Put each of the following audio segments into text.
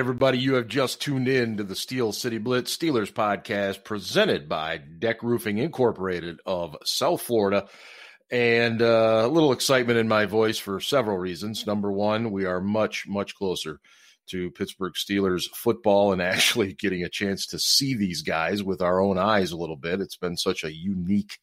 Everybody, you have just tuned in to the Steel City Blitz Steelers podcast presented by Deck Roofing Incorporated of South Florida. And uh, a little excitement in my voice for several reasons. Number one, we are much, much closer to Pittsburgh Steelers football and actually getting a chance to see these guys with our own eyes a little bit. It's been such a unique,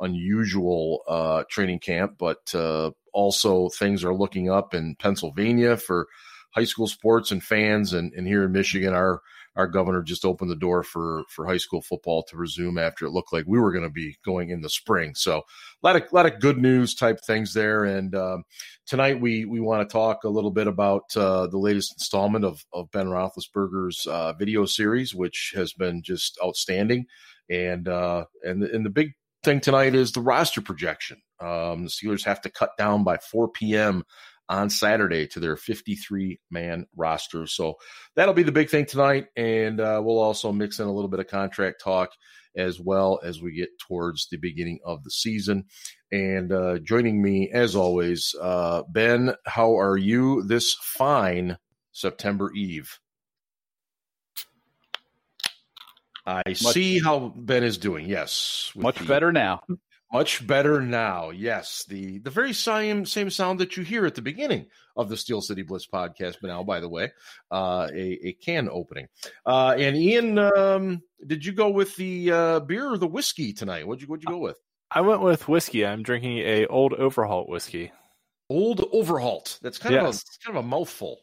unusual uh, training camp, but uh, also things are looking up in Pennsylvania for high school sports and fans. And, and here in Michigan, our our governor just opened the door for for high school football to resume after it looked like we were going to be going in the spring. So a lot of lot of good news type things there. And um, tonight we we want to talk a little bit about uh, the latest installment of of Ben Roethlisberger's uh, video series, which has been just outstanding. And uh, and and the big thing tonight is the roster projection. Um, the Steelers have to cut down by 4 p.m on Saturday to their 53 man roster. So that'll be the big thing tonight. And uh, we'll also mix in a little bit of contract talk as well as we get towards the beginning of the season. And uh, joining me, as always, uh, Ben, how are you this fine September Eve? I much, see how Ben is doing. Yes, much the, better now. Much better now. Yes, the the very same same sound that you hear at the beginning of the Steel City Blitz podcast. But now, by the way, uh, a a can opening. Uh, and Ian, um, did you go with the uh, beer or the whiskey tonight? What'd you What'd you go with? I went with whiskey. I'm drinking a Old Overholt whiskey. Old Overholt. That's kind yes. of a kind of a mouthful.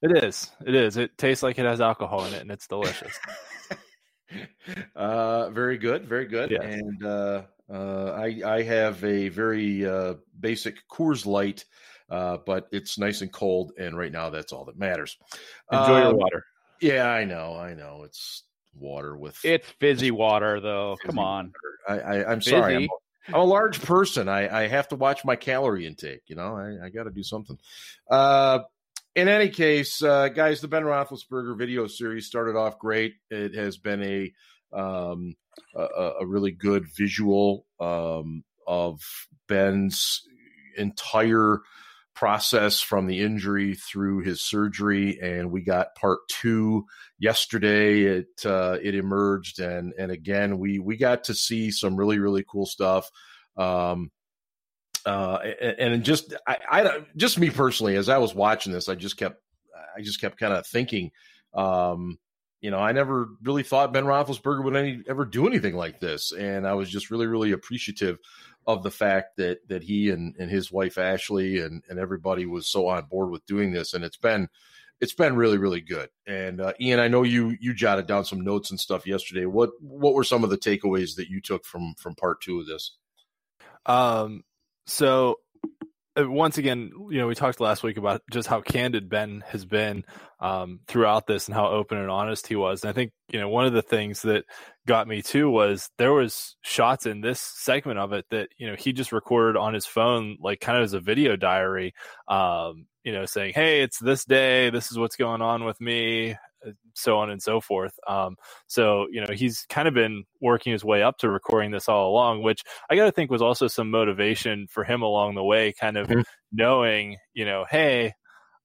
It is. It is. It tastes like it has alcohol in it, and it's delicious. uh, very good. Very good. Yes. And uh, uh, I, I have a very uh, basic Coors Light, uh, but it's nice and cold, and right now that's all that matters. Enjoy your um, water. Yeah, I know, I know. It's water with it's fizzy water, though. Fizzy Come on, water. I, I, am sorry. I'm a, I'm a large person. I, I have to watch my calorie intake. You know, I, I got to do something. Uh, in any case, uh, guys, the Ben Roethlisberger video series started off great. It has been a um, a, a really good visual um, of Ben's entire process from the injury through his surgery, and we got part two yesterday. It uh, it emerged, and and again we we got to see some really really cool stuff. Um, uh, and, and just I, I just me personally, as I was watching this, I just kept I just kept kind of thinking. Um, you know, I never really thought Ben Roethlisberger would any, ever do anything like this, and I was just really, really appreciative of the fact that that he and, and his wife Ashley and and everybody was so on board with doing this, and it's been it's been really, really good. And uh, Ian, I know you you jotted down some notes and stuff yesterday. What what were some of the takeaways that you took from from part two of this? Um, so once again, you know, we talked last week about just how candid Ben has been um, throughout this and how open and honest he was. And I think, you know, one of the things that got me too was there was shots in this segment of it that, you know, he just recorded on his phone, like kind of as a video diary, um, you know, saying, Hey, it's this day. This is what's going on with me so on and so forth. Um, so you know he's kind of been working his way up to recording this all along, which I got to think was also some motivation for him along the way, kind of mm-hmm. knowing you know, hey,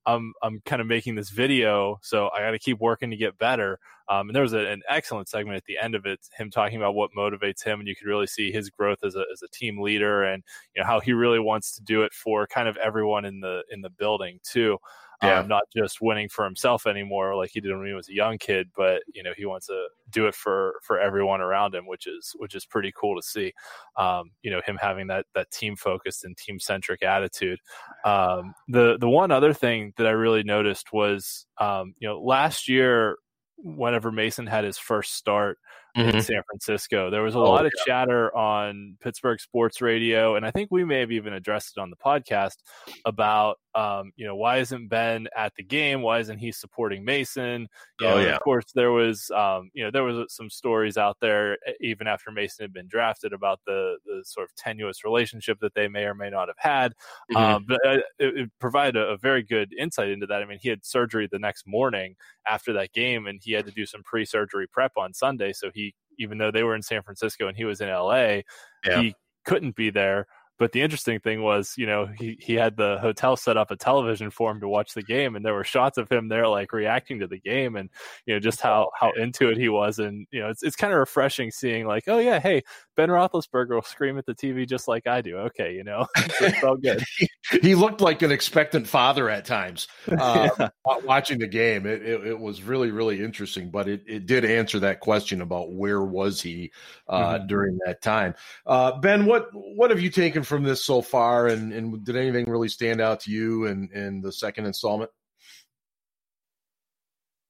I'm I'm kind of making this video, so I got to keep working to get better. Um, and there was a, an excellent segment at the end of it, him talking about what motivates him, and you could really see his growth as a as a team leader, and you know how he really wants to do it for kind of everyone in the in the building too yeah. um, not just winning for himself anymore like he did when he was a young kid, but you know he wants to do it for for everyone around him, which is which is pretty cool to see. Um, you know him having that that team focused and team centric attitude. Um, the the one other thing that I really noticed was um, you know last year whenever Mason had his first start mm-hmm. in San Francisco. There was a oh, lot of yeah. chatter on Pittsburgh sports radio, and I think we may have even addressed it on the podcast about, um, you know, why isn't Ben at the game? Why isn't he supporting Mason? You oh, know, yeah. Of course, there was, um, you know, there was some stories out there even after Mason had been drafted about the the sort of tenuous relationship that they may or may not have had. Mm-hmm. Um, but uh, it, it provided a, a very good insight into that. I mean, he had surgery the next morning after that game, and he had to do some pre-surgery prep on Sunday, so he even though they were in San Francisco and he was in LA, yeah. he couldn't be there. But the interesting thing was, you know, he, he had the hotel set up a television for him to watch the game, and there were shots of him there, like reacting to the game, and you know, just how how into it he was, and you know, it's it's kind of refreshing seeing like, oh yeah, hey, Ben Roethlisberger will scream at the TV just like I do. Okay, you know, it felt good. he looked like an expectant father at times uh, yeah. watching the game. It, it, it, was really really interesting, but it, it did answer that question about where was he uh, mm-hmm. during that time. Uh, ben, what what have you taken from this so far, and, and did anything really stand out to you in in the second installment?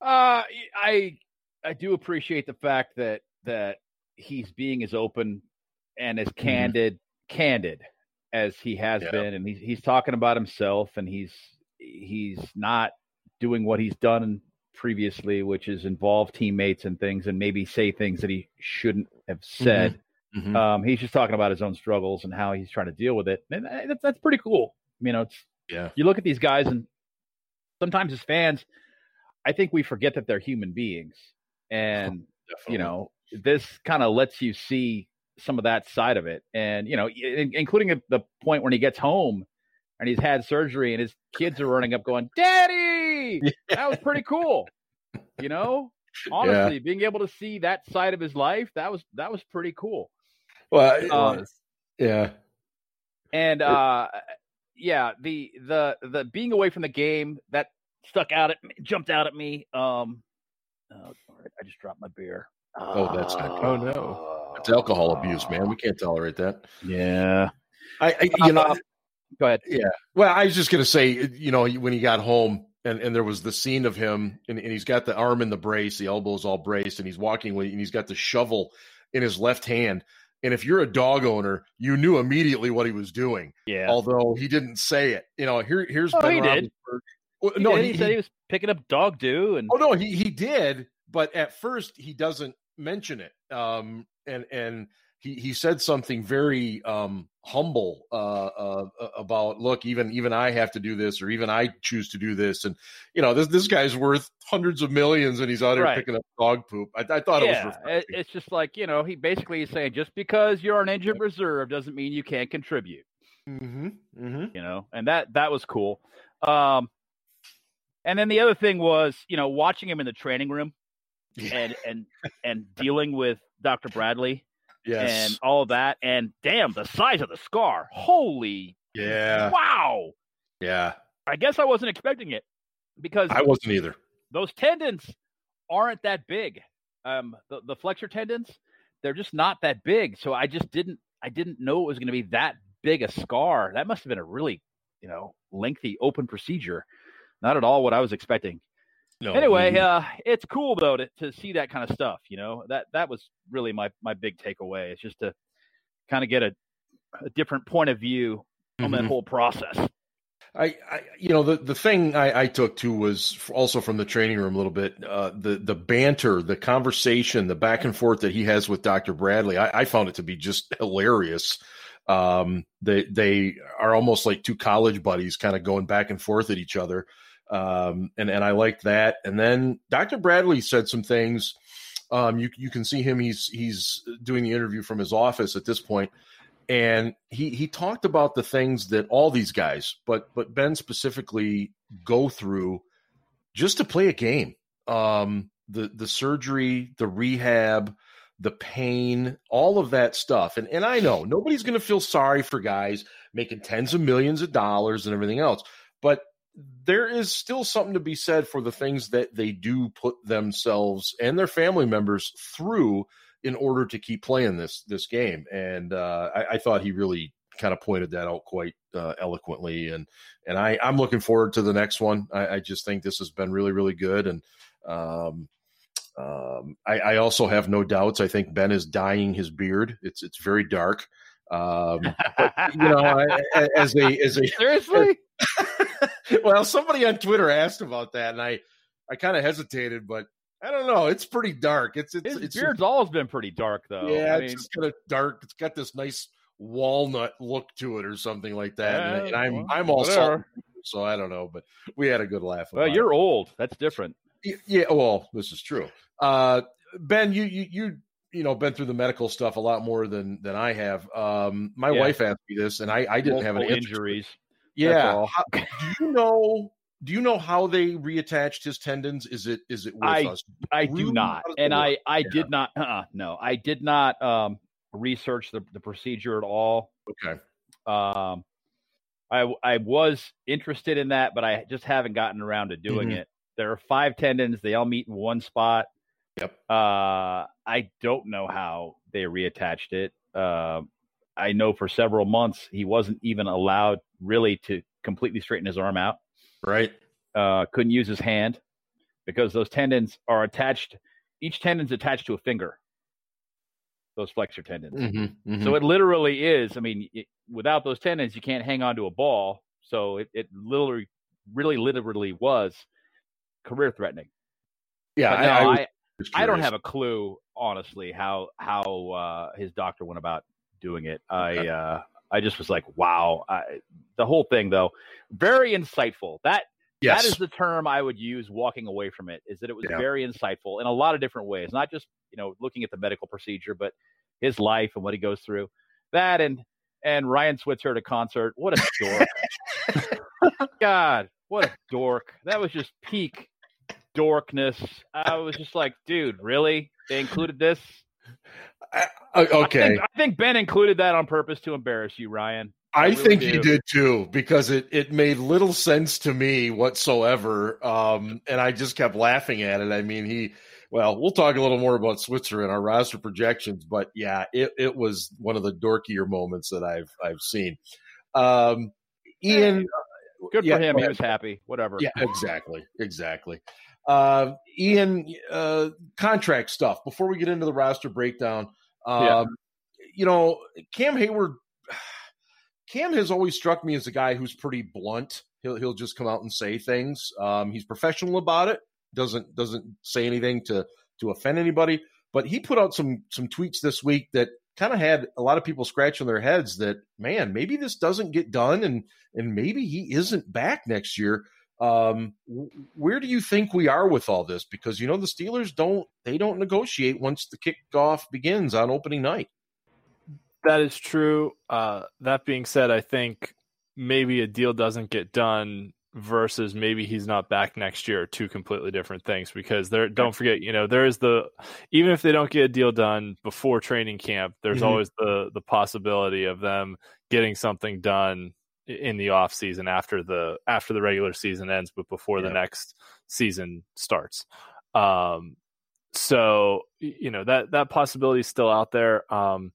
Uh, I I do appreciate the fact that that he's being as open and as mm-hmm. candid mm-hmm. candid as he has yeah. been, and he's he's talking about himself, and he's he's not doing what he's done previously, which is involve teammates and things, and maybe say things that he shouldn't have said. Mm-hmm. Mm-hmm. Um, he's just talking about his own struggles and how he's trying to deal with it, and that's, that's pretty cool. You know, it's yeah. You look at these guys, and sometimes as fans, I think we forget that they're human beings, and oh, you know, this kind of lets you see some of that side of it, and you know, including the point when he gets home and he's had surgery, and his kids are running up, going, "Daddy, that was pretty cool." You know, honestly, yeah. being able to see that side of his life, that was that was pretty cool. Well, um, yeah, and uh, yeah, the the the being away from the game that stuck out at me, jumped out at me. Um, oh, I just dropped my beer. Oh, that's not good. Oh no. It's alcohol abuse, man. We can't tolerate that. Yeah. I, I you know, uh, go ahead. Yeah. Well, I was just going to say, you know, when he got home and, and there was the scene of him and, and he's got the arm in the brace, the elbow's all braced, and he's walking with, and he's got the shovel in his left hand. And if you're a dog owner, you knew immediately what he was doing. Yeah. Although he didn't say it. You know, here here's oh, Ben he did. Well, he no, did. He, he, said he was picking up dog do and Oh no, he he did, but at first he doesn't mention it. Um, and and he he said something very um, humble uh, uh, about look, even even I have to do this, or even I choose to do this, and you know this this guy's worth hundreds of millions, and he's out here right. picking up dog poop. I, I thought yeah, it was. It's just like you know he basically is saying just because you're an injured reserve doesn't mean you can't contribute. Mm-hmm. Mm-hmm. You know, and that that was cool. Um, and then the other thing was, you know, watching him in the training room and and and dealing with Dr. Bradley yes. and all that. And damn, the size of the scar. Holy yeah. Wow. Yeah. I guess I wasn't expecting it because I wasn't either. Those tendons aren't that big. Um the, the flexor tendons, they're just not that big. So I just didn't I didn't know it was going to be that big a scar. That must have been a really, you know, lengthy open procedure. Not at all what I was expecting. No, anyway, uh, it's cool though to, to see that kind of stuff. You know that that was really my my big takeaway. It's just to kind of get a, a different point of view on mm-hmm. that whole process. I, I, you know, the the thing I, I, took too was also from the training room a little bit. Uh, the the banter, the conversation, the back and forth that he has with Dr. Bradley. I, I found it to be just hilarious. Um, they they are almost like two college buddies, kind of going back and forth at each other. Um, and and I liked that. And then Dr. Bradley said some things. Um, you you can see him. He's he's doing the interview from his office at this point, and he he talked about the things that all these guys, but but Ben specifically, go through just to play a game. Um, the the surgery, the rehab, the pain, all of that stuff. And and I know nobody's going to feel sorry for guys making tens of millions of dollars and everything else, but there is still something to be said for the things that they do put themselves and their family members through in order to keep playing this this game. And uh, I, I, thought he really kind of pointed that out quite uh, eloquently. And and I I'm looking forward to the next one. I, I just think this has been really really good. And um, um, I, I also have no doubts. I think Ben is dyeing his beard. It's it's very dark. Um, but, you know, as a as a seriously, well, somebody on Twitter asked about that, and I I kind of hesitated, but I don't know. It's pretty dark. It's it's his it's, beard's always been pretty dark, though. Yeah, I it's mean, just kind of dark. It's got this nice walnut look to it, or something like that. Yeah, and, and, I'm well, I'm also so I don't know, but we had a good laugh. Well, you're it. old. That's different. Yeah. Well, this is true. Uh, ben, you you you you know been through the medical stuff a lot more than than I have. Um, my Yeah. wife asked me this, and I I didn't have any injuries. Yeah. How- do you know? Do you know how they reattached his tendons? Is it is it I- us? I do not, How does that and I work? I Yeah. did not. Uh, no, I did not um, research the the procedure at all. Okay, Um, I I was interested in that, but I just haven't gotten around to doing Mhm. it. There are five tendons; they all meet in one spot. Yep. Uh, I don't know how they reattached it. Um, I know for several months he wasn't even allowed really to completely straighten his arm out. right. Uh, couldn't use his hand because those tendons are attached. Each tendon's attached to a finger. Those flexor tendons. Mm-hmm, So it literally is. I mean, it, without those tendons, you can't hang on to a ball. So it, it literally, really, literally was career threatening. yeah, no, I, I, was I, don't have a clue, honestly, how how uh, his doctor went about doing it. I Okay. uh, I just was like, wow. I, the whole thing, though, very insightful. That Yes, that is the term I would use walking away from it. Is that it was Yeah. very insightful in a lot of different ways, not just you know looking at the medical procedure, but his life and what he goes through. That and and Ryan Switzer at a concert. What a dork! God, what a dork! That was just peak dorkness. I was just like, dude, really? They included this? I- I okay. think, I think Ben included that on purpose to embarrass you, Ryan. I, really think he did too because it it made little sense to me whatsoever, um, and I just kept laughing at it. I mean, he. Well, we'll talk a little more about Switzerland, our roster projections, but yeah, it, it was one of the dorkier moments that I've I've seen. Um, Ian, Good yeah, for him. go He was happy. Whatever. Yeah, exactly, exactly. Uh, Ian, uh, contract stuff. Before we get into the roster breakdown, um, Yeah. you know, Cam Hayward. Cam has always struck me as a guy who's pretty blunt. He'll he'll just come out and say things. Um, he's professional about it. Doesn't doesn't say anything to to offend anybody. But he put out some some tweets this week that kind of had a lot of people scratching their heads. That man, maybe this doesn't get done, and and maybe he isn't back next year. Um, where do you think we are with all this? Because you know the Steelers don't they don't negotiate once the kickoff begins on opening night. That is true. Uh, that being said, I think maybe a deal doesn't get done versus maybe he's not back next year two completely different things because there don't forget you know there is the even if they don't get a deal done before training camp there's Mhm. always the the possibility of them getting something done in the off season after the after the regular season ends but before the next season starts um so you know that that possibility is still out there um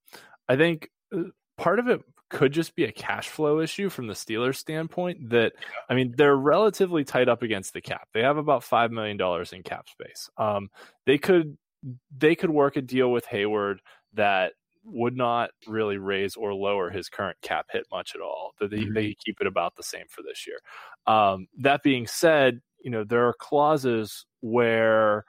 I think uh, part of it could just be a cash flow issue from the Steelers standpoint that I mean they're relatively tight up against the cap. They have about 5 million dollars in cap space. Um they could they could work a deal with Hayward that would not really raise or lower his current cap hit much at all. That they, Mhm. they keep it about the same for this year. Um that being said, you know there are clauses where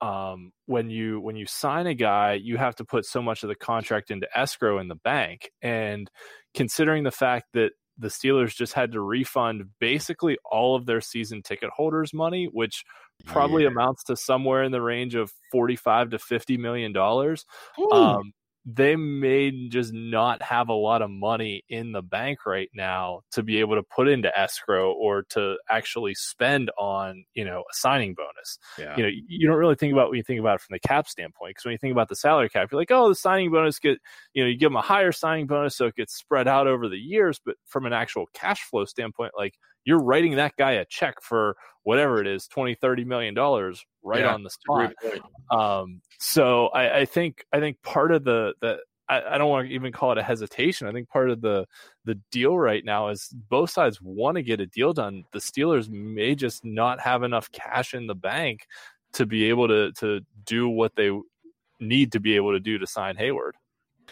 um, when you when you sign a guy, you have to put so much of the contract into escrow in the bank. And considering the fact that the Steelers just had to refund basically all of their season ticket holders' money, which probably Yeah. amounts to somewhere in the range of forty-five to fifty million dollars. Um, they may just not have a lot of money in the bank right now to be able to put into escrow or to actually spend on, you know, a signing bonus yeah. you know you don't really think about when you think about it from the cap standpoint because when you think about the salary cap you're like oh the signing bonus get you know you give them a higher signing bonus so it gets spread out over the years but from an actual cash flow standpoint like you're writing that guy a check for whatever it is 20 30 million dollars right Yeah, on the spot um, so I, I think I think part of the the I, I don't want to even call it a hesitation. I think part of the the deal right now is both sides want to get a deal done. The Steelers may just not have enough cash in the bank to be able to to do what they need to be able to do to sign Hayward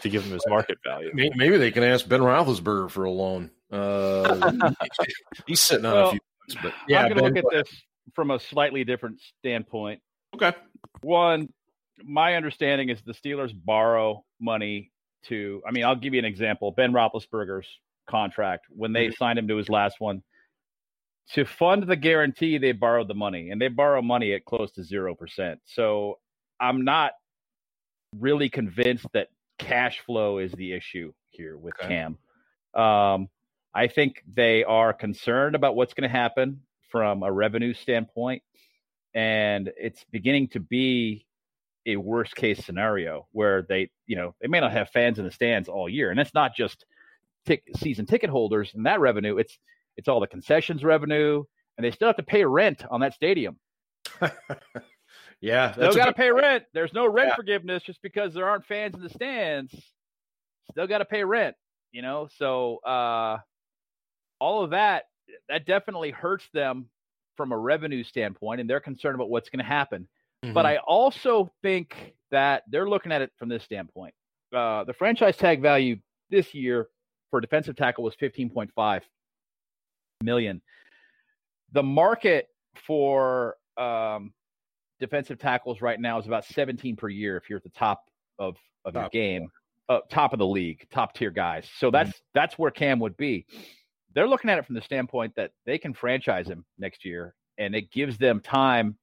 to give him his market value. Maybe they can ask Ben Roethlisberger for a loan. Uh, he's sitting on a few, bucks, but yeah, I'm going to look at this from a slightly different standpoint. okay. One, my understanding is the Steelers borrow money to. I mean, I'll give you an example. Ben Roethlisberger's contract when they signed him to his last one. To fund the guarantee, they borrowed the money, and they borrow money at close to zero percent. So I'm not really convinced that cash flow is the issue here with okay. Cam. Um, I think they are concerned about what's going to happen from a revenue standpoint, and it's beginning to be a worst case scenario where they, you know, they may not have fans in the stands all year, and it's not just season ticket holders and that revenue. It's it's all the concessions revenue, and they still have to pay rent on that stadium. yeah, still got to pay rent. There's no rent yeah. forgiveness just because there aren't fans in the stands. Still got to pay rent, you know. So uh, all of that that definitely hurts them from a revenue standpoint, and they're concerned about what's going to happen. Mm-hmm. But I also think that they're looking at it from this standpoint. Uh, the franchise tag value this year for defensive tackle was 15.5 million. The market for um, defensive tackles right now is about 17 per year if you're at the top of, of top. your game, uh, top of the league, top tier guys. So that's mm-hmm. that's where Cam would be. They're looking at it from the standpoint that they can franchise him next year, and it gives them time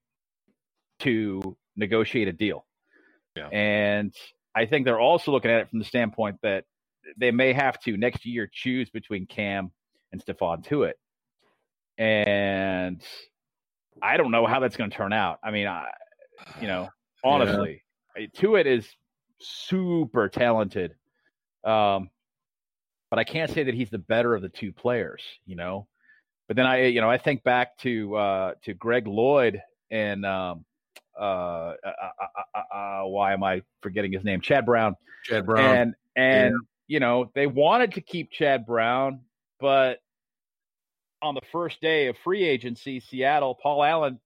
to negotiate a deal. Yeah. And I think they're also looking at it from the standpoint that they may have to next year choose between Cam and Stephon Tuitt. And I don't know how that's going to turn out. I mean, I, you know, honestly, yeah. Tuitt is super talented. Um, but I can't say that he's the better of the two players, you know. But then I, you know, I think back to uh, to Greg Lloyd and um, uh, uh, uh, uh, why am I forgetting his name? Chad Brown. Chad Brown. And and yeah. you know they wanted to keep Chad Brown, but on the first day of free agency, Seattle, Paul Allen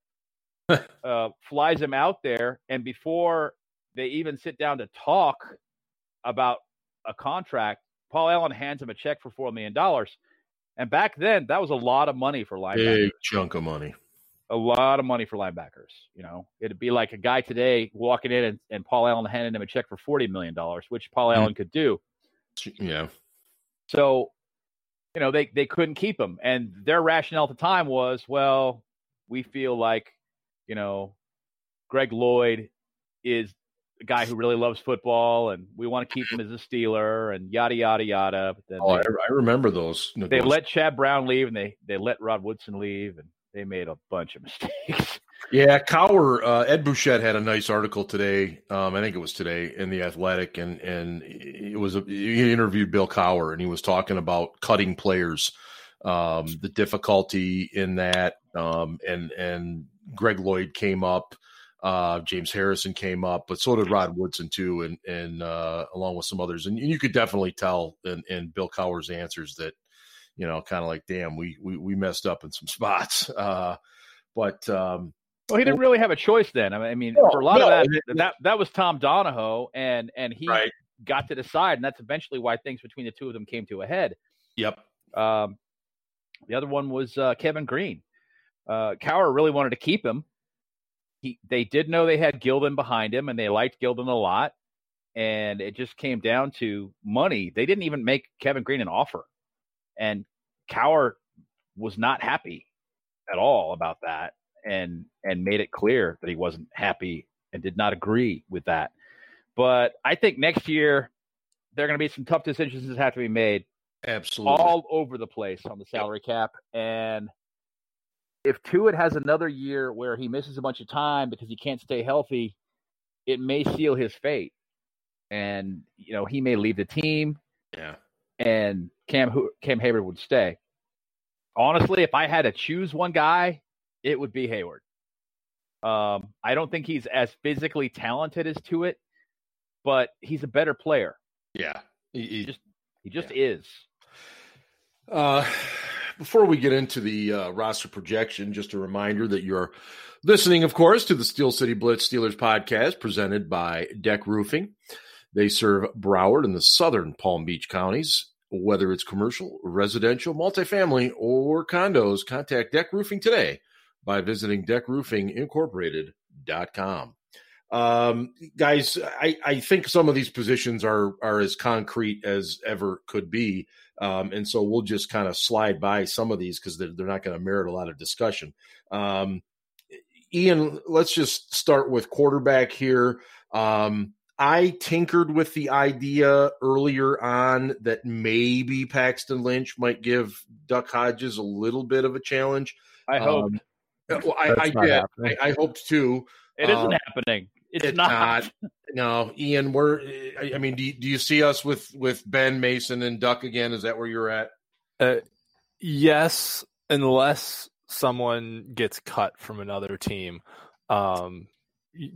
uh, flies him out there, and before they even sit down to talk about a contract, Paul Allen hands him a check for four million dollars. And back then, that was a lot of money for linebackers. Big chunk of money. A lot of money for linebackers. You know, it'd be like a guy today walking in and, and Paul Allen handing him a check for forty million dollars, which Paul mm-hmm. Allen could do. Yeah. So, you know, they they couldn't keep him, and their rationale at the time was, well, we feel like, you know, Greg Lloyd is a guy who really loves football, and we want to keep him as a Steeler, and yada yada yada. But then oh, they, I remember those. They let Chad Brown leave, and they they let Rod Woodson leave, and they made a bunch of mistakes. Yeah, Cowher, uh, Ed Bouchette had a nice article today. Um, I think it was today in the Athletic, and and it was a, he interviewed Bill Cowher, and he was talking about cutting players, um, the difficulty in that, um, and and Greg Lloyd came up uh, James Harrison came up, but so did Rod Woodson too, and and uh, along with some others. And you could definitely tell in, in Bill Cowher's answers that, you know, kind of like, damn, we, we we messed up in some spots. Uh, but um, well, he didn't really have a choice then. I mean, no, for a lot no, of that, that that was Tom Donahoe, and and he right. got to decide, and that's eventually why things between the two of them came to a head. Yep. Um, the other one was uh, Kevin Greene. Uh, Cowher really wanted to keep him he they did know they had Gildon behind him, and they liked Gildon a lot. And it just came down to money. They didn't even make Kevin Greene an offer, and Cowher was not happy at all about that, and and made it clear that he wasn't happy and did not agree with that. But I think next year there are going to be some tough decisions that have to be made. Absolutely, all over the place on the salary cap, and if Tuitt has another year where he misses a bunch of time because he can't stay healthy, it may seal his fate. And you know he may leave the team. Yeah. And Cam Cam Hayward would stay. Honestly, if I had to choose one guy, it would be Hayward. Um, I don't think he's as physically talented as Tuitt, but he's a better player. Yeah, he, he just he just yeah. is. Uh, before we get into the uh, roster projection, just a reminder that you're listening, of course, to the Steel City Blitz Steelers podcast presented by Deck Roofing. They serve Broward and the southern Palm Beach counties. Whether it's commercial, residential, multifamily, or condos, contact Deck Roofing today by visiting deckroofingincorporated.com. Um, guys, I, I think some of these positions are are as concrete as ever could be. Um, and so we'll just kind of slide by some of these because they're, they're, not going to merit a lot of discussion. Um, Ian, let's just start with quarterback here. Um, I tinkered with the idea earlier on that maybe Paxton Lynch might give Duck Hodges a little bit of a challenge. I hope. Um, well, I, I did. I, I, hoped too. It isn't um, happening. It's, it's not. not. No, Ian. We're. I mean, do you, do you see us with with Ben Mason and Duck again? Is that where you're at? Uh, yes, unless someone gets cut from another team um,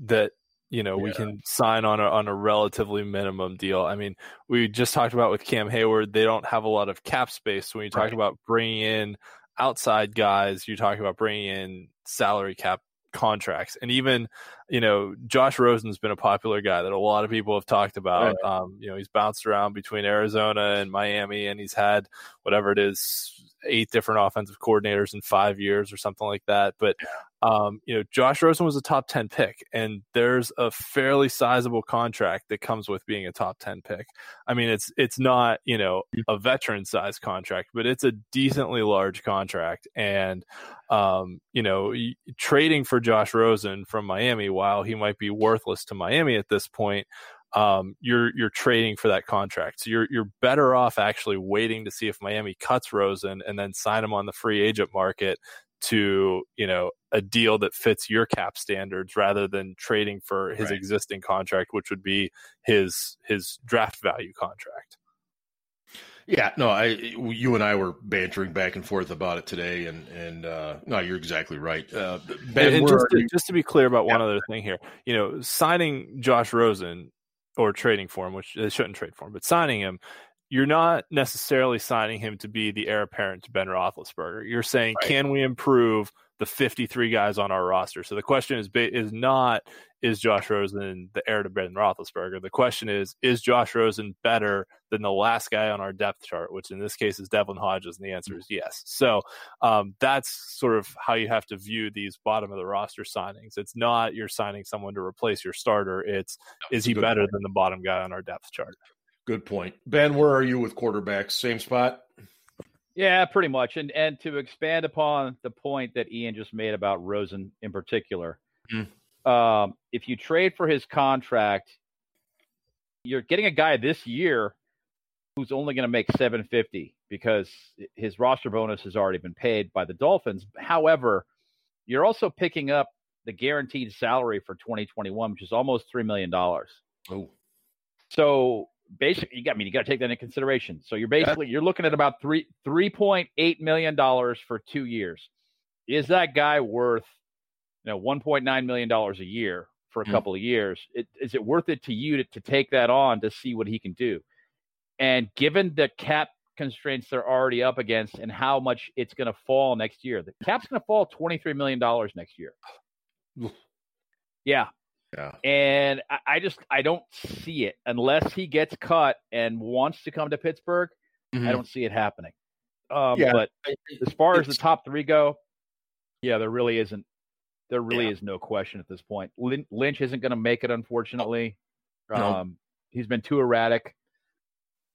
that you know yeah. we can sign on a on a relatively minimum deal. I mean, we just talked about with Cam Hayward, they don't have a lot of cap space. When you talk right. about bringing in outside guys, you talk about bringing in salary cap contracts, and even you know Josh Rosen's been a popular guy that a lot of people have talked about. Right. Um, you know, he's bounced around between Arizona and Miami, and he's had whatever it is eight different offensive coordinators in five years or something like that. But um, you know, Josh Rosen was a top ten pick, and there's a fairly sizable contract that comes with being a top ten pick. I mean, it's it's not you know a veteran size contract, but it's a decently large contract, and um, you know, trading for Josh Rosen from Miami, while he might be worthless to Miami at this point, um, you're you're trading for that contract. So you're you're better off actually waiting to see if Miami cuts Rosen and then sign him on the free agent market to you know a deal that fits your cap standards rather than trading for his right. existing contract, which would be his his draft value contract. Yeah, no, I you and I were bantering back and forth about it today, and and uh, no, you're exactly right. Uh, ben, and, just, to, just to be clear about yeah. one other thing here, you know, signing Josh Rosen or trading for him, which they shouldn't trade for him, but signing him, you're not necessarily signing him to be the heir apparent to Ben Roethlisberger. You're saying, right. can we improve the 53 guys on our roster? So the question is is not is Josh Rosen the heir to Ben Roethlisberger? The question is is Josh Rosen better than the last guy on our depth chart, which in this case is Devlin Hodges, and the answer is yes. So um, that's sort of how you have to view these bottom of the roster signings. It's not you're signing someone to replace your starter. It's is he better point. than the bottom guy on our depth chart? Good point, Ben. Where are you with quarterbacks? Same spot. Yeah, pretty much. And and to expand upon the point that Ian just made about Rosen in particular, mm. um, if you trade for his contract, you're getting a guy this year who's only going to make 750 because his roster bonus has already been paid by the Dolphins. However, you're also picking up the guaranteed salary for 2021, which is almost three million dollars. Oh, so basically, you got I mean you got to take that into consideration. So you're basically you're looking at about three three point eight million dollars for two years. Is that guy worth you know 1.9 million dollars a year for a mm. couple of years? It, is it worth it to you to, to take that on to see what he can do? And given the cap constraints they're already up against and how much it's going to fall next year, the cap's going to fall $23 million next year. Yeah. Yeah. And I, I, just I don't see it unless he gets cut and wants to come to Pittsburgh. Mm-hmm. I don't see it happening. Um, yeah. But as far as the top three go, yeah, there really isn't. There really yeah. is no question at this point. Lynch isn't going to make it, unfortunately. No. Um, he's been too erratic.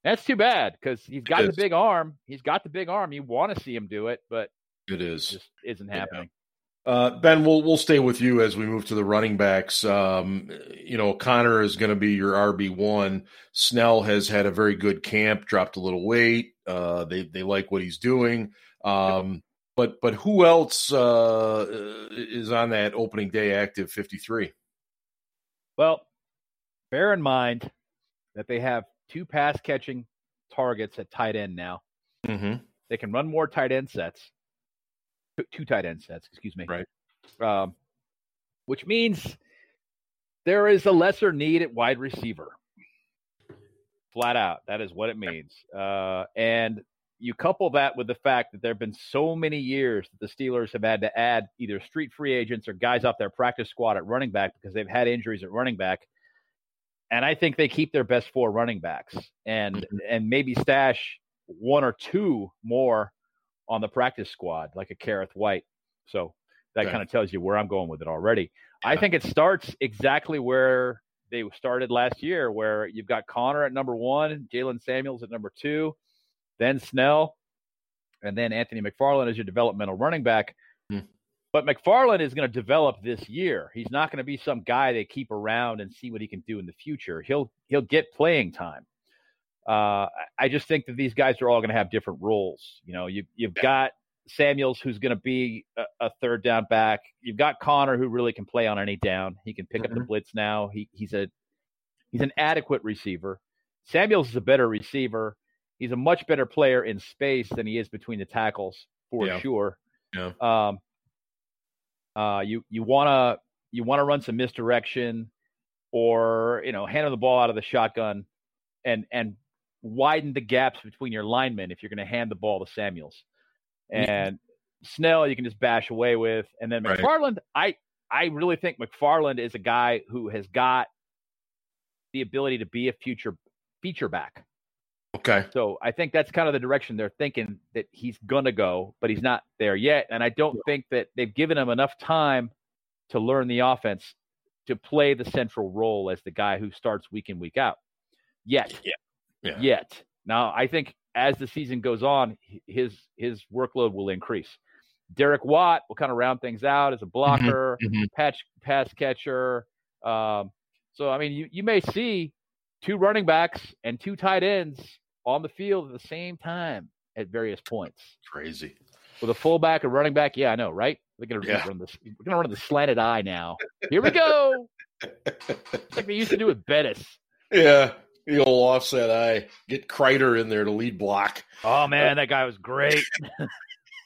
That's too bad because he's got the big arm. He's got the big arm. You want to see him do it, but it is just isn't happening. Yeah. Uh, ben, we'll we'll stay with you as we move to the running backs. Um, you know, Connor is going to be your RB one. Snell has had a very good camp, dropped a little weight. Uh, they they like what he's doing. Um, but but who else uh, is on that opening day active fifty three? Well, bear in mind that they have two pass catching targets at tight end now. Mm-hmm. They can run more tight end sets, two tight end sets, excuse me. Right. Um, which means there is a lesser need at wide receiver. Flat out, that is what it means. Uh, and you couple that with the fact that there have been so many years that the Steelers have had to add either street free agents or guys off their practice squad at running back because they've had injuries at running back and I think they keep their best four running backs and and maybe stash one or two more on the practice squad, like a Kerrith Whyte. So that kind of tells you where I'm going with it already. Yeah. I think it starts exactly where they started last year, where you've got Connor at number one, Jaylen Samuels at number two, then Snell, and then Anthony McFarland as your developmental running back. Mm. But McFarland is going to develop this year. He's not going to be some guy they keep around and see what he can do in the future. He'll he'll get playing time. Uh, I just think that these guys are all going to have different roles. You know, you you've got Samuels who's going to be a, a, third down back. You've got Connor, who really can play on any down. He can pick mm-hmm. up the mm-hmm. blitz now. He he's a he's an adequate receiver. Samuels is a better receiver. He's a much better player in space than he is between the tackles for yeah. sure. Yeah. Um, uh, you you want to you want to run some misdirection, or you know, hand the ball out of the shotgun, and and widen the gaps between your linemen if you're going to hand the ball to Samuels. And yeah. Snell, you can just bash away with, and then McFarland. Right. I I really think McFarland is a guy who has got the ability to be a future feature back. Okay. So I think that's kind of the direction they're thinking that he's going to go, but he's not there yet. And I don't yeah. think that they've given him enough time to learn the offense to play the central role as the guy who starts week in, week out yet. Yeah. Yeah. Yet. Now, I think as the season goes on, his his workload will increase. Derek Watt will kind of round things out as a mm-hmm. blocker, mm-hmm. patch pass catcher. Um, so I mean, you, you may see two running backs and two tight ends on the field at the same time at various points. Crazy. With a fullback, and running back, yeah, I know, right? We're gonna yeah. run this. We're gonna run the slanted eye now. Here we go. like they used to do with Bettis. Yeah, the old offset eye. Get Kreider in there to lead block. Oh man, uh, that guy was great.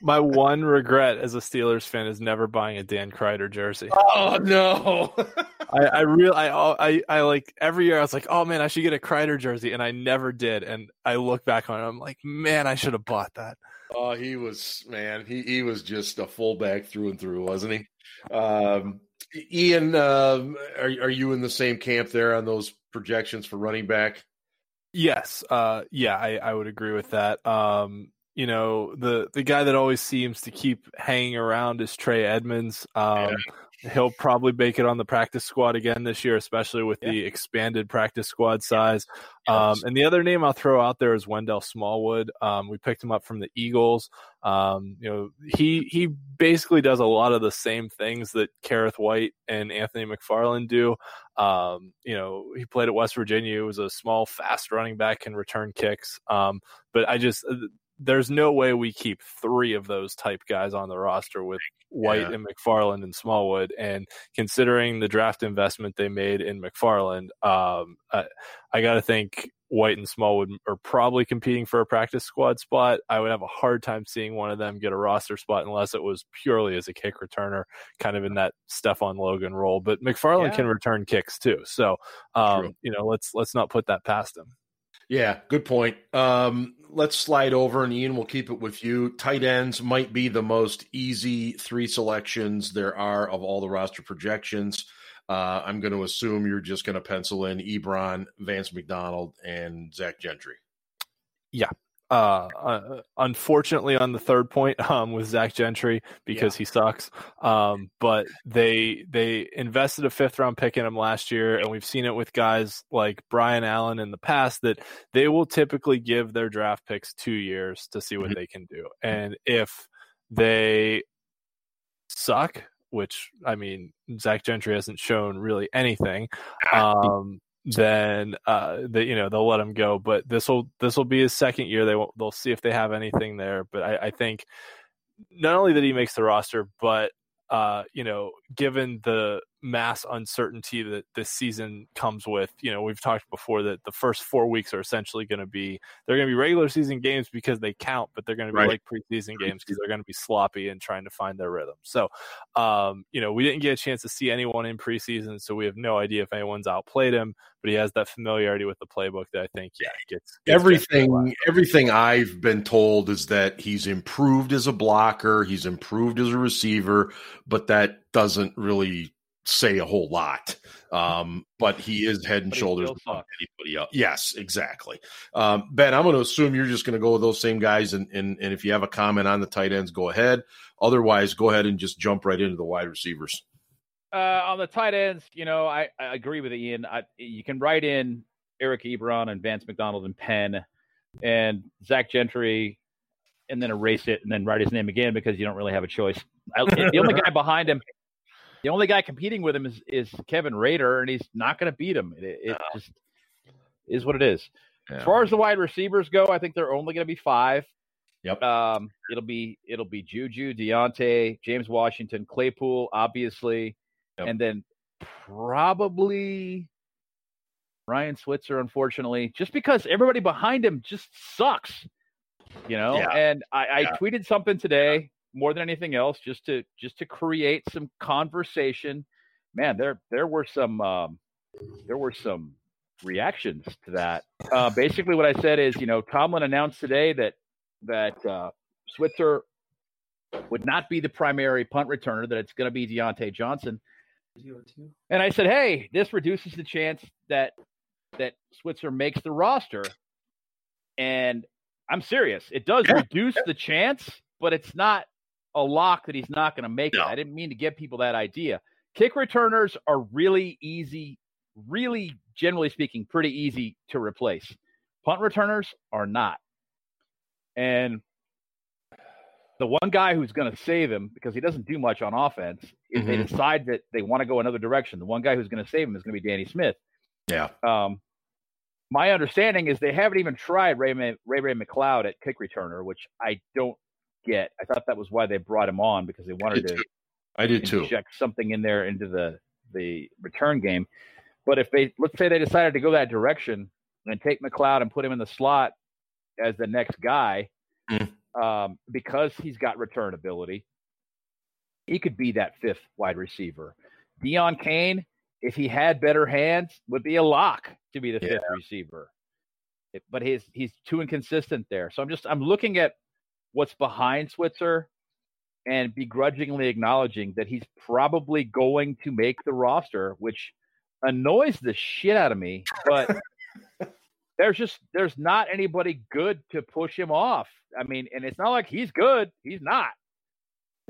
My one regret as a Steelers fan is never buying a Dan Kreider jersey. Oh no! I, I really, I, I, I like every year. I was like, oh man, I should get a Kreider jersey, and I never did. And I look back on it, I'm like, man, I should have bought that. Oh, he was man. He he was just a fullback through and through, wasn't he? Um, Ian, uh, are are you in the same camp there on those projections for running back? Yes. Uh, yeah, I, I would agree with that. Um, you know, the the guy that always seems to keep hanging around is Trey Edmunds. Um, yeah. He'll probably make it on the practice squad again this year, especially with yeah. the expanded practice squad size. Um, and the other name I'll throw out there is Wendell Smallwood. Um, we picked him up from the Eagles. Um, you know, he he basically does a lot of the same things that Kerrith Whyte and Anthony McFarland do. Um, you know, he played at West Virginia. He was a small, fast running back, can return kicks. Um, but I just there's no way we keep three of those type guys on the roster with Whyte yeah. and McFarland and Smallwood. And considering the draft investment they made in McFarland, um, I, I got to think Whyte and Smallwood are probably competing for a practice squad spot. I would have a hard time seeing one of them get a roster spot unless it was purely as a kick returner, kind of in that Stefan Logan role. But McFarland yeah. can return kicks too, so um, you know let's let's not put that past him. Yeah, good point. Um, let's slide over, and Ian, we'll keep it with you. Tight ends might be the most easy three selections there are of all the roster projections. Uh, I'm going to assume you're just going to pencil in Ebron, Vance McDonald, and Zach Gentry. Yeah, uh, uh, unfortunately on the third point um, with Zach Gentry because yeah. he sucks. Um, but they they invested a fifth round pick in him last year, and we've seen it with guys like Brian Allen in the past that they will typically give their draft picks two years to see what mm-hmm. they can do, and if they suck. Which I mean, Zach Gentry hasn't shown really anything. Um, then uh, they, you know they'll let him go. But this will this will be his second year. They will they'll see if they have anything there. But I, I think not only that he makes the roster, but uh, you know, given the mass uncertainty that this season comes with. You know, we've talked before that the first four weeks are essentially going to be they're going to be regular season games because they count, but they're going to be right. like preseason games because they're going to be sloppy and trying to find their rhythm. So, um, you know, we didn't get a chance to see anyone in preseason, so we have no idea if anyone's outplayed him. But he has that familiarity with the playbook that I think, yeah, gets, gets everything. Everything I've been told is that he's improved as a blocker, he's improved as a receiver, but that doesn't really say a whole lot. Um, but he is head and shoulders above anybody else. Yes, exactly. Um, ben, I'm going to assume you're just going to go with those same guys, and, and and if you have a comment on the tight ends, go ahead. Otherwise, go ahead and just jump right into the wide receivers. Uh, on the tight ends, you know, I, I agree with Ian. I, you can write in Eric Ebron and Vance McDonald and Penn and Zach Gentry. and then erase it and then write his name again because you don't really have a choice. I, the only guy behind him, the only guy competing with him is, is Kevin Rader, and he's not going to beat him. It, it no. just is what it is. Yeah. As far as the wide receivers go, I think they're only going to be five. Yep. Um, it'll be it'll be Juju, Diontae, James Washington, Claypool, obviously, yep. and then probably Ryan Switzer, unfortunately, just because everybody behind him just sucks, you know. Yeah. And I, I yeah. tweeted something today more than anything else, just to just to create some conversation. Man, there there were some um, there were some reactions to that. Uh, basically, what I said is, you know, Tomlin announced today that that uh, Switzer would not be the primary punt returner; that it's going to be Diontae Johnson. And I said, hey, this reduces the chance that that Switzer makes the roster. And I'm serious. It does yeah. reduce the chance, but it's not a lock that he's not going to make no. it. I didn't mean to give people that idea. Kick returners are really easy, really, generally speaking, pretty easy to replace. Punt returners are not. And the one guy who's going to save him because he doesn't do much on offense, if mm-hmm. they decide that they want to go another direction, the one guy who's going to save him is going to be Danny Smith. Yeah. Um, my understanding is they haven't even tried Ray Ray, Ray McCloud at kick returner, which I don't get. I thought that was why they brought him on because they wanted I to. I did too. Inject something in there into the the return game. But if they let's say they decided to go that direction and take McCloud and put him in the slot as the next guy, mm. um, because he's got return ability, he could be that fifth wide receiver. Deon Cain, if he had better hands, would be a lock to be the fifth receiver. But he's he's too inconsistent there. So I'm just I'm looking at what's behind Switzer and begrudgingly acknowledging that he's probably going to make the roster, which annoys the shit out of me. But there's just there's not anybody good to push him off. I mean, and it's not like he's good. He's not.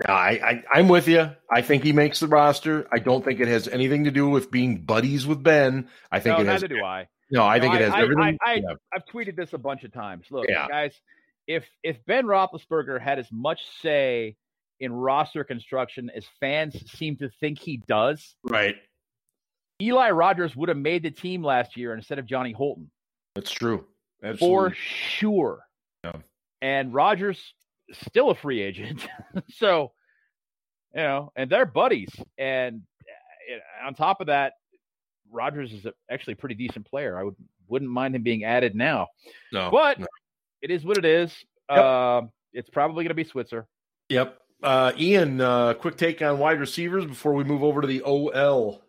No, I, I am with you. I think he makes the roster. I don't think it has anything to do with being buddies with Ben. I think no, it has. Neither do I. No, I no, think it has I, everything. I, I, have tweeted this a bunch of times. Look, yeah. guys, if if Ben Roethlisberger had as much say in roster construction as fans seem to think he does, right? Eli Rogers would have made the team last year instead of Johnny Holton. That's true. Absolutely. For sure. Yeah. And Rogers still a free agent. so, you know, and they're buddies. And uh, on top of that, Rogers is actually a pretty decent player. I would wouldn't mind him being added now. No, but no. It is what it is. Yep. Uh, it's probably going to be Switzer. Yep. Uh, Ian, uh, quick take on wide receivers before we move over to the OL.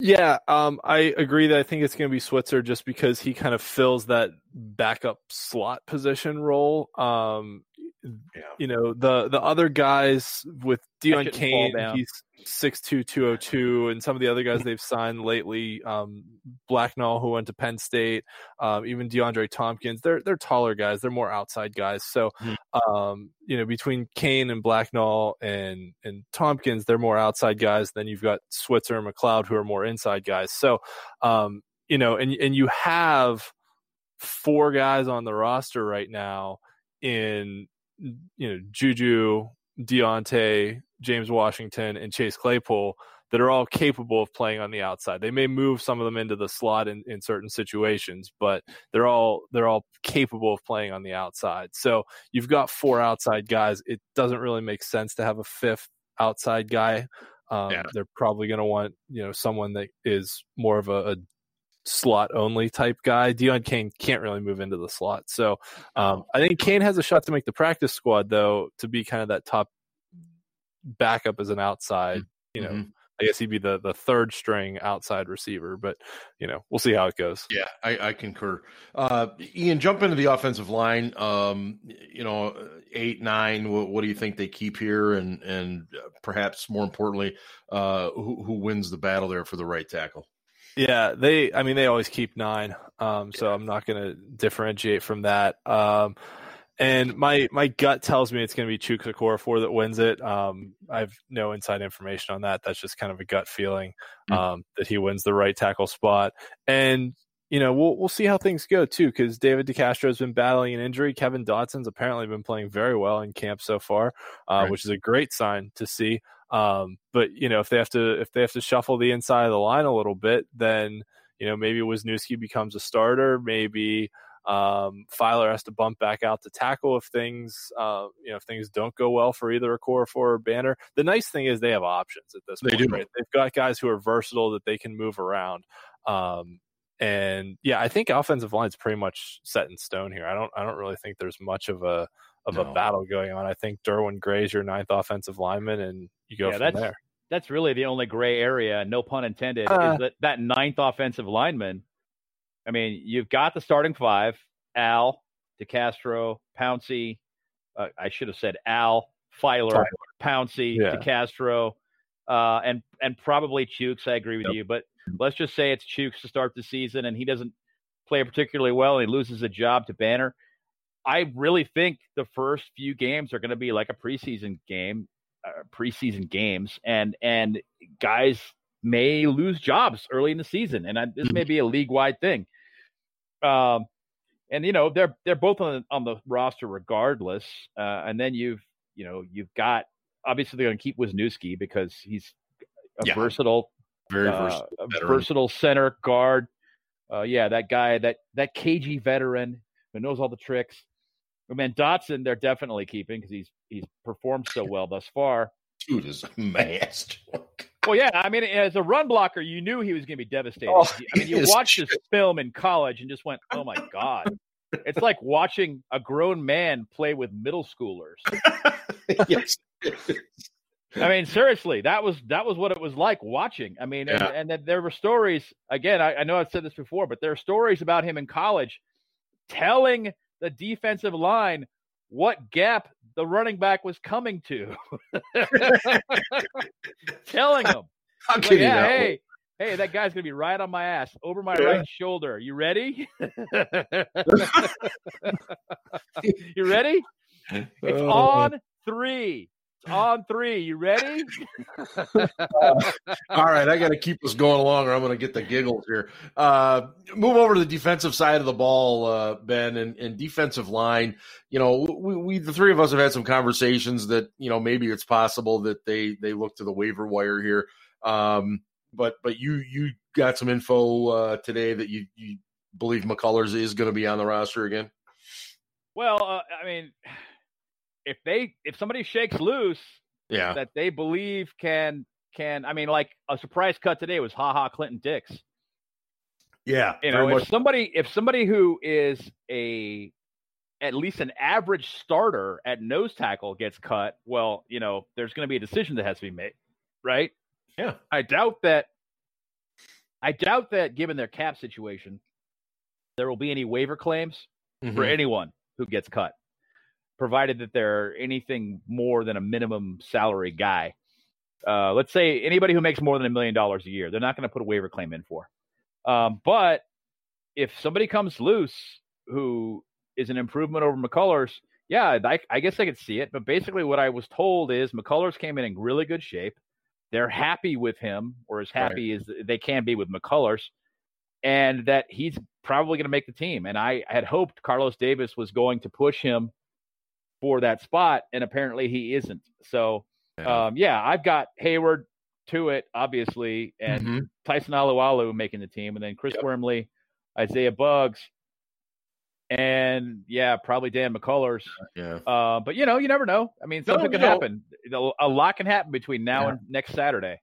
Yeah, um, I agree that I think it's going to be Switzer just because he kind of fills that backup slot position role. Um, yeah. You know, the the other guys with Deon Cain, he's six two two oh two, and some of the other guys they've signed lately, um, Blacknall who went to Penn State, um, even DeAndre Thompkins, they're they're taller guys, they're more outside guys. So, mm-hmm. um, you know, between Cain and Blacknall and and Thompkins, they're more outside guys. Then you've got Switzer and McCloud who are more inside guys. So, um, you know, and and you have four guys on the roster right now in you know Juju, Diontae, James Washington, and Chase Claypool that are all capable of playing on the outside. They may move some of them into the slot in, in certain situations, but they're all they're all capable of playing on the outside. So you've got four outside guys. It doesn't really make sense to have a fifth outside guy. Um, yeah. They're probably going to want you know someone that is more of a, a slot only type guy. Deon Cain can't really move into the slot. So um, I think Cain has a shot to make the practice squad though to be kind of that top backup as an outside. You know, mm-hmm. I guess he'd be the the third string outside receiver, but you know, we'll see how it goes. Yeah, I, I concur. Uh, Ian, jump into the offensive line. Um, you know, eight, nine. What, what, do you think they keep here, and and perhaps more importantly, uh, who, who wins the battle there for the right tackle? Yeah, they. I mean, they always keep nine. Um, so I'm not going to differentiate from that. Um, and my my gut tells me it's going to be Chukwuma Okorafor that wins it. Um, I have no inside information on that. That's just kind of a gut feeling hmm. um, mm. that he wins the right tackle spot. And you know, we'll we'll see how things go too, because David DeCastro has been battling an injury. Kevin Dotson's apparently been playing very well in camp so far, uh, right. which is a great sign to see. Um, but you know, if they have to if they have to shuffle the inside of the line a little bit, then you know maybe Wisniewski becomes a starter, maybe um, Feiler has to bump back out to tackle if things, uh, you know, if things don't go well for either Okorafor or Banner. The nice thing is they have options at this they point. Do. Right? They've got guys who are versatile that they can move around. Um, and yeah, I think offensive line is pretty much set in stone here. I don't I don't really think there's much of a of no. a battle going on. I think Derwin Gray is your ninth offensive lineman, and you go yeah, from that's, there. That's really the only gray area, no pun intended, uh, is that that ninth offensive lineman. I mean, you've got the starting five: Al, DeCastro, Pouncey. Uh, I should have said Al, Feiler, Pouncey, yeah. DeCastro, uh, and and probably Chooks. I agree with yep. you, but let's just say it's Chooks to start the season and he doesn't play particularly well and he loses a job to Banner. I really think the first few games are going to be like a preseason game, uh, preseason games, and and guys may lose jobs early in the season, and I, this may mm-hmm. be a league wide thing. Um, and you know they're they're both on on the roster regardless, uh, and then you've you know you've got obviously they're going to keep Wisniewski because he's a yeah. versatile very uh, versatile, versatile center guard. Uh, yeah, that guy, that that cagey veteran who knows all the tricks. I mean, Dotson, they're definitely keeping because he's he's performed so well thus far. Dude is a master. Well, yeah, I mean, as a run blocker, you knew he was going to be devastated. Oh, I mean, you watched his film in college and just went, "Oh my god!" It's like watching a grown man play with middle schoolers. yes. I mean, seriously, that was that was what it was like watching. I mean, yeah. and, and there were stories. Again, I, I know I've said this before, but there are stories about him in college telling the defensive line what gap the running back was coming to, telling them, like, yeah, hey, hey, that guy's gonna be right on my ass, over my yeah. right shoulder. You ready? you ready? It's uh, on three on three. You ready? uh, all right, I got to keep this going along, or I'm going to get the giggles here. Uh, move over to the defensive side of the ball, uh, Ben, and, and, defensive line. You know, we, we, the three of us have had some conversations that you know maybe it's possible that they they look to the waiver wire here. Um, but but you you got some info uh, today that you you believe McCullers is going to be on the roster again. Well, uh, I mean if they if somebody shakes loose, yeah, that they believe can can I mean like a surprise cut today was Ha Ha Clinton Dix. Yeah, you know if somebody if somebody who is a at least an average starter at nose tackle gets cut, well, you know, there's going to be a decision that has to be made, right? Yeah. I doubt that I doubt that given their cap situation, there will be any waiver claims mm-hmm. for anyone who gets cut provided that they're anything more than a minimum salary guy. Uh, let's say anybody who makes more than a million dollars a year, they're not going to put a waiver claim in for. Um, but if somebody comes loose who is an improvement over McCullers, yeah, I, I, guess I could see it. But basically, what I was told is McCullers came in in really good shape. They're happy with him, or as happy right. as they can be with McCullers, and that he's probably going to make the team. And I had hoped Carlos Davis was going to push him for that spot, and apparently he isn't. So, yeah, um, yeah I've got Hayward to it, obviously, and mm-hmm. Tyson Alualu making the team, and then Chris yep. Wormley, Isaiah Buggs, and yeah, probably Dan McCullers. Yeah. Uh, but you know, you never know. I mean, something no, can happen. A lot can happen between now yeah. and next Saturday.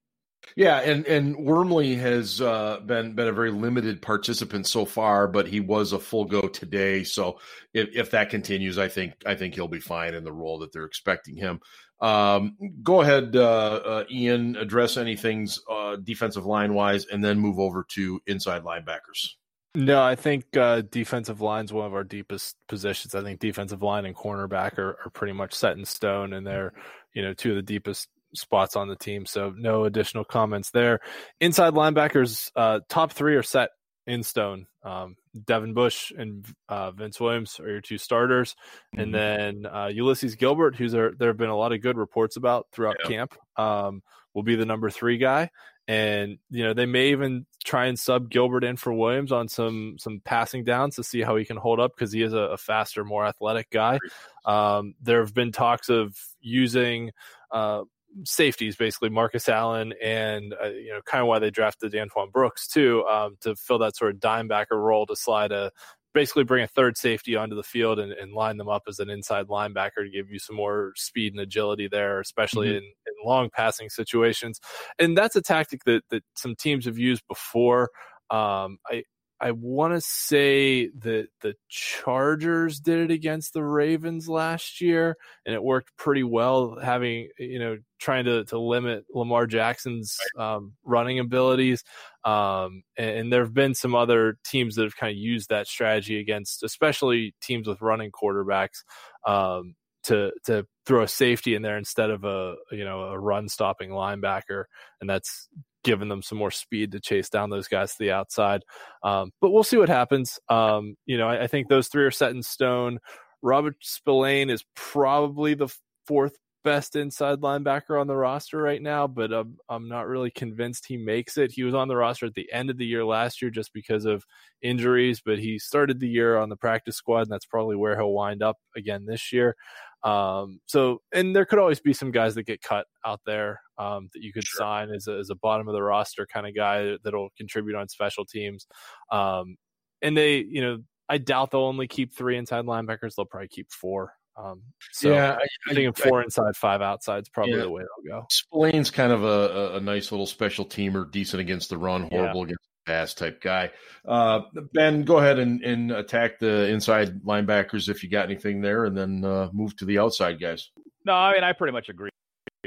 Yeah, and and Wormley has uh, been been a very limited participant so far, but he was a full go today. So if, if that continues, I think I think he'll be fine in the role that they're expecting him. Um, go ahead, uh, uh, Ian, address anything uh, defensive line wise, and then move over to inside linebackers. No, I think uh, defensive line is one of our deepest positions. I think defensive line and cornerback are, are pretty much set in stone, and they're you know two of the deepest spots on the team. So no additional comments there. Inside linebackers, uh, top three are set in stone. Um, Devin Bush and uh, Vince Williams are your two starters, mm-hmm. and then uh, Ulysses Gilbert, who's there, there have been a lot of good reports about throughout camp, um, will be the number three guy. And you know they may even try and sub Gilbert in for Williams on some some passing downs to see how he can hold up because he is a, a, faster, more athletic guy. Um, there have been talks of using uh, safeties, basically Marcus Allen, and uh, you know, kind of why they drafted Antoine Brooks too, um, to fill that sort of dimebacker role to slide a basically bring a third safety onto the field and, and, line them up as an inside linebacker to give you some more speed and agility there, especially mm-hmm. in, in, long passing situations. And that's a tactic that that some teams have used before. Um, I I want to say that the Chargers did it against the Ravens last year, and it worked pretty well. Having you know, trying to to limit Lamar Jackson's um, running abilities, um, and, and there have been some other teams that have kind of used that strategy against, especially teams with running quarterbacks, um, to to throw a safety in there instead of a you know a run stopping linebacker, and that's given them some more speed to chase down those guys to the outside. Um, but we'll see what happens. Um, you know, I, I, think those three are set in stone. Robert Spillane is probably the fourth best inside linebacker on the roster right now, but I'm, I'm not really convinced he makes it. He was on the roster at the end of the year last year just because of injuries, but he started the year on the practice squad, and that's probably where he'll wind up again this year. Um, so, and there could always be some guys that get cut out there um, that you could sure. sign as a, as a bottom of the roster kind of guy that'll contribute on special teams. Um, and they, you know, I doubt they'll only keep three inside linebackers. They'll probably keep four. Um, so yeah, I, I think four I, inside, five outside is probably yeah, the way they'll go. Spillane's kind of a, a nice little special teamer, decent against the run, horrible yeah. against pass type guy. Uh, ben, go ahead and, and attack the inside linebackers if you got anything there, and then uh, move to the outside guys. No, I mean I pretty much agree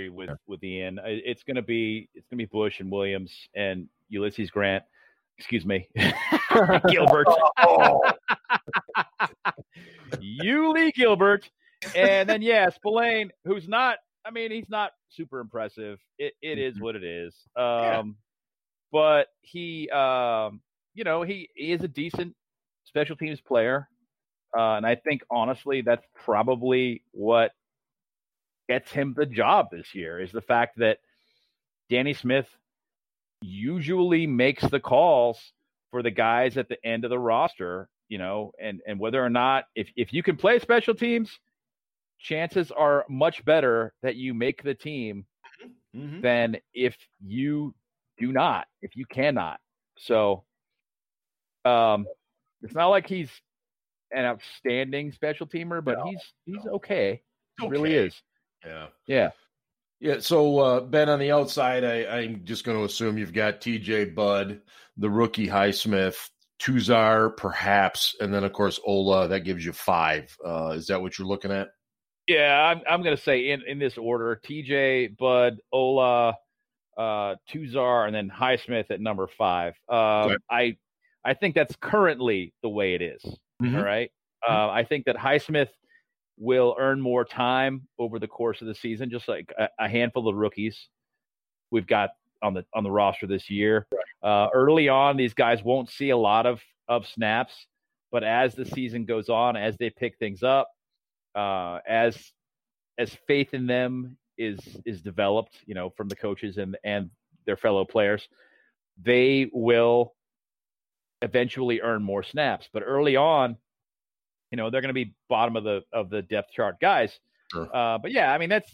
with with Ian. It's going to be it's going to be Bush and Williams and Ulysses Grant. Excuse me, Gilbert. oh. Gilbert, and then yeah, Spillane, who's not. I mean, he's not super impressive. It it is mm-hmm. what it is. Um, yeah. But he, um, you know, he, he is a decent special teams player, uh, and I think honestly, that's probably what gets him the job this year is the fact that Danny Smith usually makes the calls for the guys at the end of the roster, you know, and and whether or not if if you can play special teams, chances are much better that you make the team mm-hmm. than if you do not, if you cannot. So um it's not like he's an outstanding special teamer, but no, he's he's no. okay. okay. really is. Yeah. Yeah. Yeah. So, uh, Ben, on the outside, I, am just going to assume you've got TJ Bud, the rookie Highsmith, Tuzar, perhaps, and then, of course, Ola. That gives you five. Uh, is that what you're looking at? Yeah, I'm, I'm going to say in, in this order TJ, Bud, Ola, uh, Tuzar, and then Highsmith at number five. Um, I I think that's currently the way it is, mm-hmm. All right? mm-hmm. Uh, I think that Highsmith will earn more time over the course of the season, just like a, a handful of rookies we've got on the on the roster this year. Uh, early on, these guys won't see a lot of of snaps, but as the season goes on, as they pick things up, uh, as as faith in them is is developed, you know, from the coaches and and their fellow players, they will eventually earn more snaps. But early on, you know they're going to be bottom of the of the depth chart guys. Sure. Uh, but yeah, I mean that's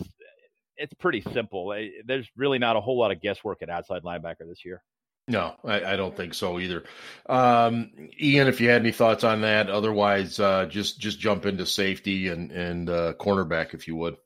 it's pretty simple. There's really not a whole lot of guesswork at outside linebacker this year. No, I, I don't think so either. Um, Ian, if you had any thoughts on that, otherwise, uh, just just jump into safety and and uh, cornerback if you would.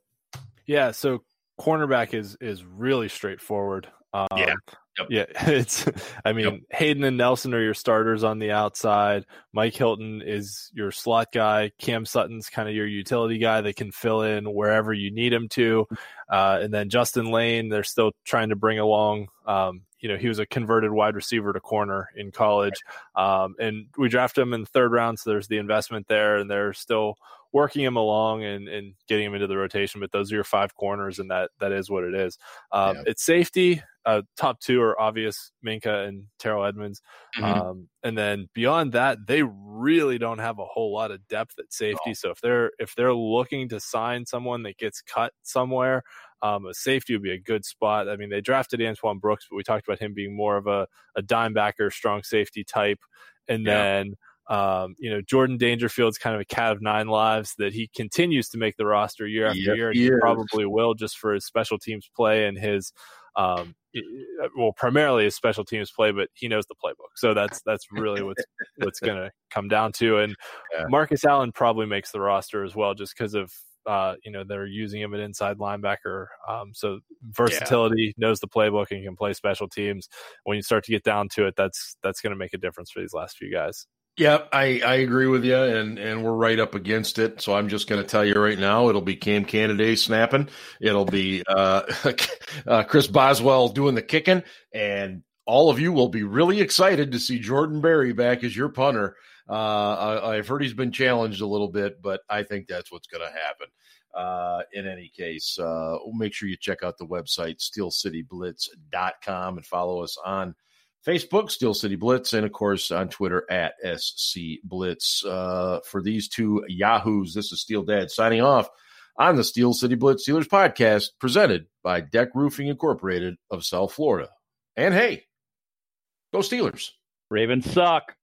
Yeah, so cornerback is is really straightforward. Um, yeah. Yep. Yeah, it's. I mean, yep. Haden and Nelson are your starters on the outside. Mike Hilton is your slot guy. Cam Sutton's kind of your utility guy that can fill in wherever you need him to. Uh, and then Justin Layne, they're still trying to bring along. Um, you know, he was a converted wide receiver to corner in college, um, and we drafted him in the third round. So there's the investment there, and they're still working him along and, and getting him into the rotation. But those are your five corners, and that that is what it is. Um, yeah. It's safety. Uh, top two are obvious: Minkah and Terrell Edmunds, Mm-hmm. Um, and then beyond that, they really don't have a whole lot of depth at safety. No. So if they're if they're looking to sign someone that gets cut somewhere, um, a safety would be a good spot. I mean, they drafted Antoine Brooks, but we talked about him being more of a, a dime backer, strong safety type. And yeah. then um, you know, Jordan Dangerfield's kind of a cat of nine lives that he continues to make the roster year after yep, year. And he, he probably will just for his special teams play and his um, well, primarily his special teams play, but he knows the playbook. So that's that's really what's what's going to come down to. And yeah. Marcus Allen probably makes the roster as well, just because of uh, you know they're using him at inside linebacker. Um, so versatility, yeah. knows the playbook, and can play special teams. When you start to get down to it, that's that's going to make a difference for these last few guys. Yeah, I, I agree with you, and, and we're right up against it. So I'm just going to tell you right now, it'll be Cam Canaday snapping. It'll be uh, uh, Chris Boswell doing the kicking, and all of you will be really excited to see Jordan Berry back as your punter. Uh, I, have heard he's been challenged a little bit, but I think that's what's going to happen. Uh, in any case, uh, make sure you check out the website, steelcityblitz.com, and follow us on – Facebook, Steel City Blitz, and of course on Twitter at SC Blitz. Uh, for these two Yahoos, this is Steel Dad signing off on the Steel City Blitz Steelers podcast presented by Deck Roofing Incorporated of South Florida. And hey, go Steelers. Ravens suck.